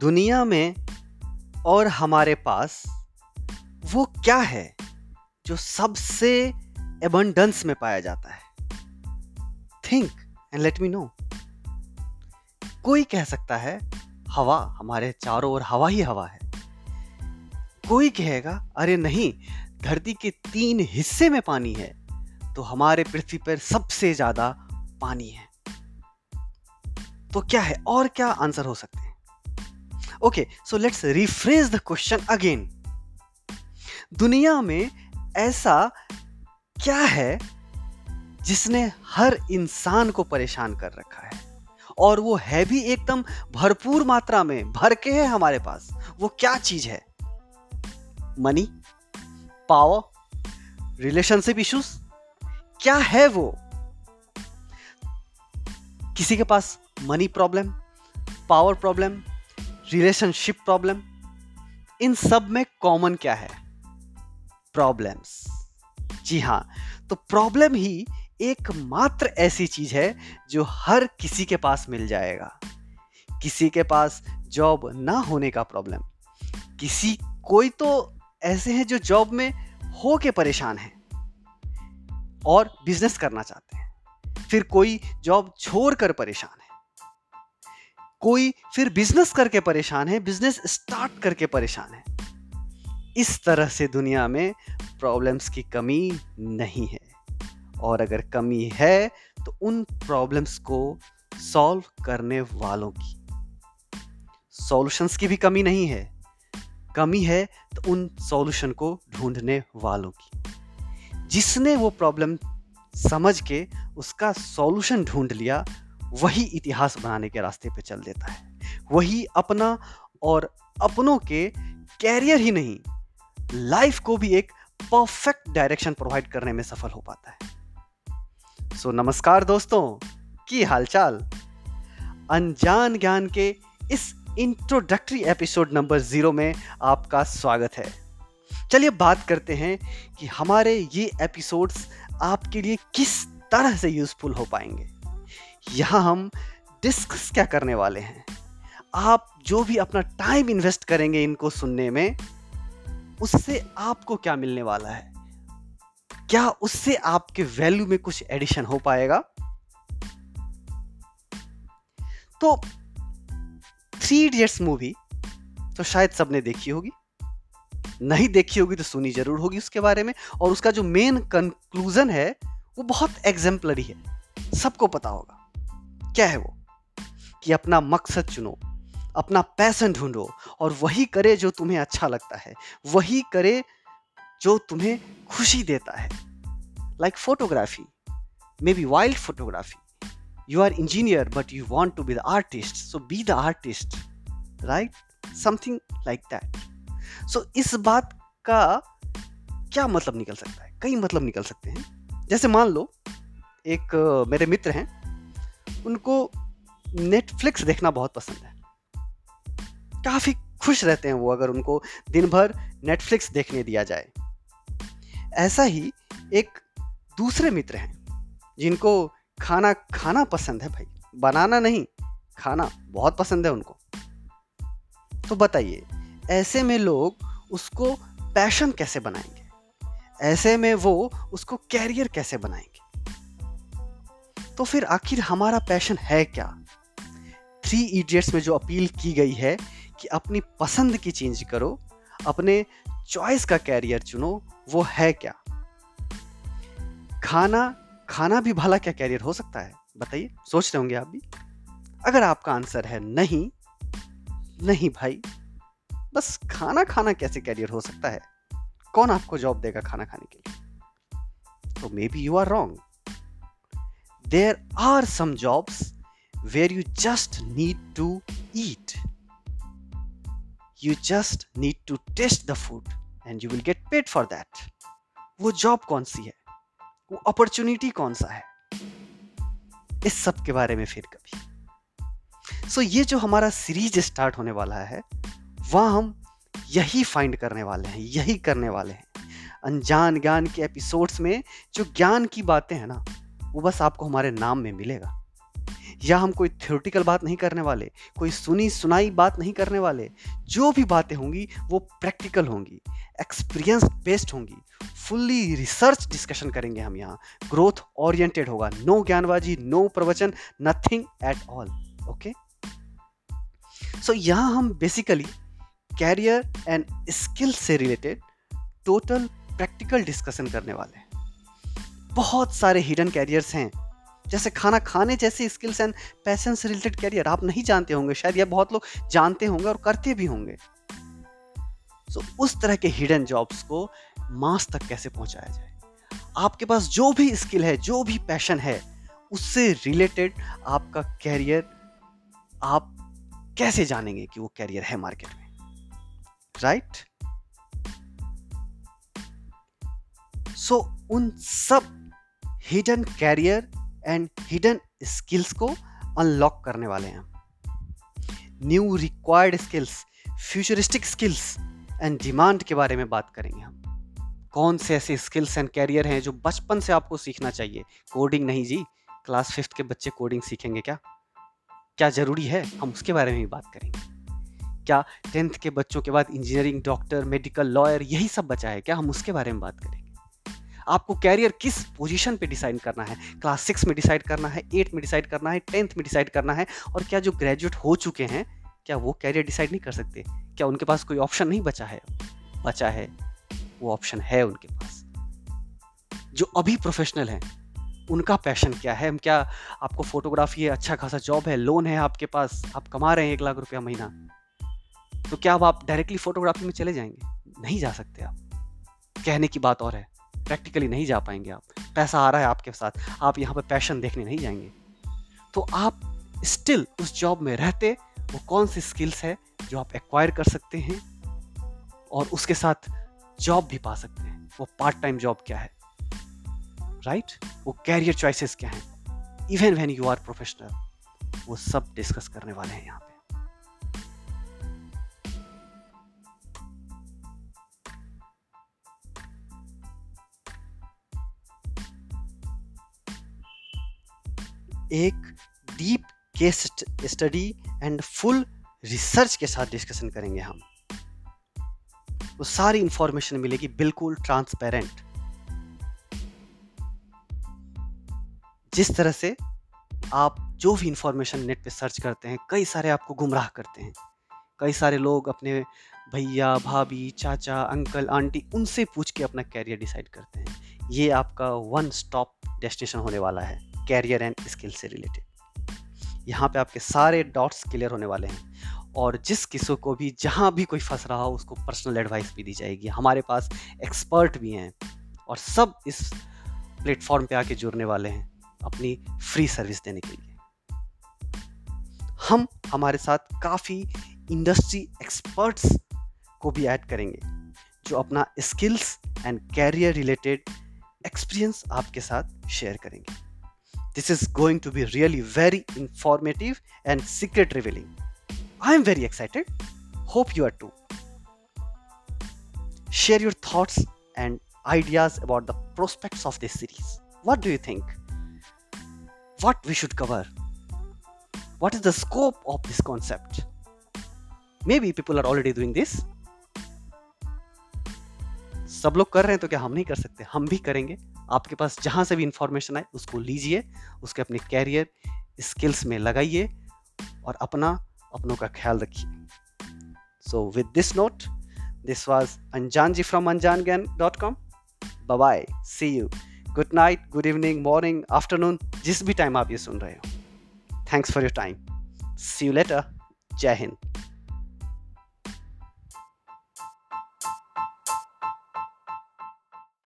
दुनिया में और हमारे पास वो क्या है जो सबसे एबंडेंस में पाया जाता है? Think and let me know कोई कह सकता है, हवा, हमारे चारों ओर हवा ही हवा है। कोई कहेगा, अरे नहीं, धरती के तीन हिस्से में पानी है तो हमारे पृथ्वी पर सबसे ज़्यादा पानी है। तो क्या है और क्या आंसर हो सकते हैं? Okay so let's rephrase the question again दुनिया में ऐसा क्या है जिसने हर इंसान को परेशान कर रखा है? और वो है भी एकदम भरपूर मात्रा में, भर के है हमारे पास। वो क्या चीज़ है? मनी पावर रिलेशनशिप इश्यूज़ क्या है वो? किसी के पास money problem power problem relationship problem इन सब में कॉमन क्या है? प्रॉब्लम्स जी हाँ तो प्रॉब्लम ही एकमात्र ऐसी चीज़ है जो हर किसी के पास मिल जाएगा। किसी के पास जॉब ना होने का प्रॉब्लम किसी, कोई तो ऐसे हैं जो जॉब में हो के परेशान हैं और बिज़नेस करना चाहते हैं। फिर कोई जॉब छोड़कर परेशान कोई फिर बिज़नेस करके परेशान है, बिज़नेस स्टार्ट करके परेशान है। इस तरह से दुनिया में प्रॉब्लम्स की कमी नहीं है। और अगर कमी है तो उन प्रॉब्लम्स को सॉल्व करने वालों की। सॉल्यूशंस की भी कमी नहीं है। कमी है तो उन सॉल्यूशन को ढूँढने वालों की। जिसने वो प्रॉब्लम समझ के उसका सॉल्यूशन ढूंढ लिया वही इतिहास बनाने के रास्ते पे चल देता है। वही अपना और अपनों के कैरियर ही नहीं लाइफ को भी एक परफेक्ट डायरेक्शन प्रोवाइड करने में सफल हो पाता है। सो so, नमस्कार दोस्तों की हालचाल? अनजान ज्ञान के इस इंट्रोडक्टरी एपिसोड नंबर ज़ीरो में आपका स्वागत है। चलिए बात करते हैं कि हमारे ये एपिसोड्स आपके लिए किस तरह से यूजफुल हो पाएँगे। यहाँ हम डिस्कस क्या करने वाले हैं? आप जो भी अपना टाइम इन्वेस्ट करेंगे इनको सुनने में, उससे आपको क्या मिलने वाला है? क्या उससे आपके वैल्यू में कुछ एडिशन हो पाएगा? तो थ्री इडियट्स मूवी तो शायद सबने देखी होगी। नहीं देखी होगी तो सुनी ज़रूर होगी उसके बारे में। और उसका जो मेन कंक्लूजन है, वो बहुत एग्जाम्पलरी है। सबको पता होगा। क्या है वो? कि अपना मकसद चुनो, अपना पैसन ढूंढो और वही करे जो तुम्हें अच्छा लगता है, वही करे जो तुम्हें खुशी देता है। Like photography maybe wild photography you are engineer but you want to be the artist so be the artist right something like that so इस बात का क्या मतलब निकल सकता है? कई मतलब निकल सकते हैं। जैसे मान लो, एक, मेरे मित्र हैं। उनको नेटफ्लिक्स देखना बहुत पसंद है। काफ़ी खुश रहते हैं वो अगर उनको दिन भर नेटफ्लिक्स देखने दिया जाए। ऐसा ही एक दूसरे मित्र हैं, जिनको खाना खाना पसंद है भाई। बनाना नहीं, खाना बहुत पसंद है उनको। तो बताइए, ऐसे में लोग उसको पैशन कैसे बनाएँगे? ऐसे में वो उसको कैरियर कैसे बनाएँगे? तो फिर आखिर हमारा पैशन है क्या? थ्री इडियट्स में जो अपील की गई है कि अपनी पसंद की चेंज करो, अपने चॉइस का कैरियर चुनो, वो है क्या? खाना खाना भी भला क्या कैरियर हो सकता है? बताइए, सोच रहे होंगे आप भी? अगर आपका आंसर है नहीं नहीं भाई, बस खाना खाना कैसे कैरियर हो सकता है? कौन आपको जॉब देगा खाना खाने के लिए? तो maybe you are wrong there are some jobs where you just need to eat you just need to taste the food and you will get paid for that वो जॉब कौन सी है? वो अपॉर्चुनिटी कौन सा है? इस सब के बारे में फिर कभी। सो so, ये जो हमारा सीरीज़ स्टार्ट होने वाला है वह हम यही फाइंड करने वाले हैं यही करने वाले हैं। अनजान ज्ञान के एपिसोड्स में जो ज्ञान की बातें हैं ना वो बस आपको हमारे नाम में मिलेगा। या हम कोई थ्योरेटिकल बात नहीं करने वाले, कोई सुनी सुनाई बात नहीं करने वाले, जो भी बातें होंगी, वो प्रैक्टिकल होंगी एक्सपीरियंस बेस्ड होंगी। फुल्ली रिसर्च डिस्कशन करेंगे हम यहाँ। ग्रोथ ओरिएंटेड होगा। नो ज्ञानबाजी नो प्रवचन nothing at all okay so यहाँ हम बेसिकली कैरियर एंड स्किल से रिलेटेड टोटल प्रैक्टिकल डिस्कशन करने वाले हैं। बहुत सारे हिडन कैरियर्स हैं। जैसे खाना खाने जैसे स्किल्स एंड पैशन से रिलेटेड कैरियर आप नहीं जानते होंगे शायद यह बहुत लोग जानते होंगे और करते भी होंगे। सो so, उस तरह के हिडन जॉब्स को मास तक कैसे पहुँचाया जाए? आपके पास जो भी स्किल है जो भी पैशन है उससे रिलेटेड आपका कैरियर आप कैसे जानेंगे कि वो कैरियर है मार्केट में? राइट सो उन सब hidden career and hidden skills को अनलॉक करने वाले हैं। New required skills futuristic skills and demand के बारे में बात करेंगे हम। कौन से ऐसे स्किल्स एंड कैरियर हैं जो बचपन से आपको सीखना चाहिए? कोडिंग नहीं जी क्लास फिफ्थ के बच्चे कोडिंग सीखेंगे क्या? क्या ज़रूरी है? हम उसके बारे में भी बात करेंगे। क्या टेंथ के बच्चों के बाद इंजीनियरिंग डॉक्टर मेडिकल लॉयर यही सब बचा है क्या? हम उसके बारे में बात करेंगे। आपको कैरियर किस पोजीशन पे डिसाइड करना है? क्लास सिक्स में डिसाइड करना है एट में डिसाइड करना है टेंथ में डिसाइड करना है, और क्या जो ग्रेजुएट हो चुके हैं, क्या वो कैरियर डिसाइड नहीं कर सकते? क्या उनके पास कोई ऑप्शन नहीं बचा है? बचा है, वो ऑप्शन है उनके पास। जो अभी प्रोफेशनल हैं, उनका पैशन क्या है? क्या आपको फोटोग्राफी है अच्छा खासा जॉब है लोन है आपके पास, आप कमा रहे हैं एक लाख रुपया महीना तो क्या अब आप डायरेक्टली फोटोग्राफी में चले जाएँगे? नहीं जा सकते आप। कहने की बात और है। प्रैक्टिकली नहीं जा पाएँगे आप। पैसा आ रहा है आपके साथ, आप यहाँ पे पैशन देखने नहीं जाएँगे। तो आप स्टिल उस जॉब में रहते, वो कौन सी स्किल्स है जो आप एक्वायर कर सकते हैं और उसके साथ जॉब भी पा सकते हैं? वो पार्ट टाइम जॉब क्या है? Right right? वो कैरियर चॉइसेस क्या हैं? Even when you are professional वो सब डिस्कस करने वाले हैं यहाँ पे। एक deep case study and full research के साथ डिस्कशन करेंगे हम। वो सारी इंफॉर्मेशन मिलेगी, बिल्कुल ट्रांसपेरेंट जिस तरह से आप जो भी इंफॉर्मेशन नेट पे सर्च करते हैं, कई सारे आपको गुमराह करते हैं। कई सारे लोग अपने भैया, भाभी, चाचा, अंकल, आंटी, उनसे पूछ के अपना कैरियर डिसाइड करते हैं। ये आपका वन स्टॉप डेस्टिनेशन होने वाला है। कैरियर एंड स्किल से रिलेटेड यहाँ पे आपके सारे डॉट्स क्लियर होने वाले हैं और जिस किसी को भी जहाँ भी कोई फंस रहा हो, उसको पर्सनल एडवाइस भी दी जाएगी। हमारे पास एक्सपर्ट भी हैं और सब इस प्लेटफॉर्म पे आके जुड़ने वाले हैं अपनी फ्री सर्विस देने के लिए। हम हमारे साथ काफ़ी इंडस्ट्री एक्सपर्ट्स को भी ऐड करेंगे, जो अपना skills and career related experience आपके साथ शेयर करेंगे। This is going to be really very informative and secret revealing. I am very excited. Hope you are too. Share your thoughts and ideas about the prospects of this series. What do you think? What we should cover? What is the scope of this concept? Maybe people are already doing this. सब लोग कर रहे हैं तो क्या हम नहीं कर सकते हम भी करेंगे आपके पास जहाँ से भी इंफॉर्मेशन आए, उसको लीजिए, उसके अपने कैरियर स्किल्स में लगाइए और अपना, अपनों का ख्याल रखिए। So with this note this was Anjaan ji from Anjaan Gyaan dot com bye see you good night good evening morning afternoon जिस भी टाइम आप ये सुन रहे हो। Thanks for your time see you later जय हिंद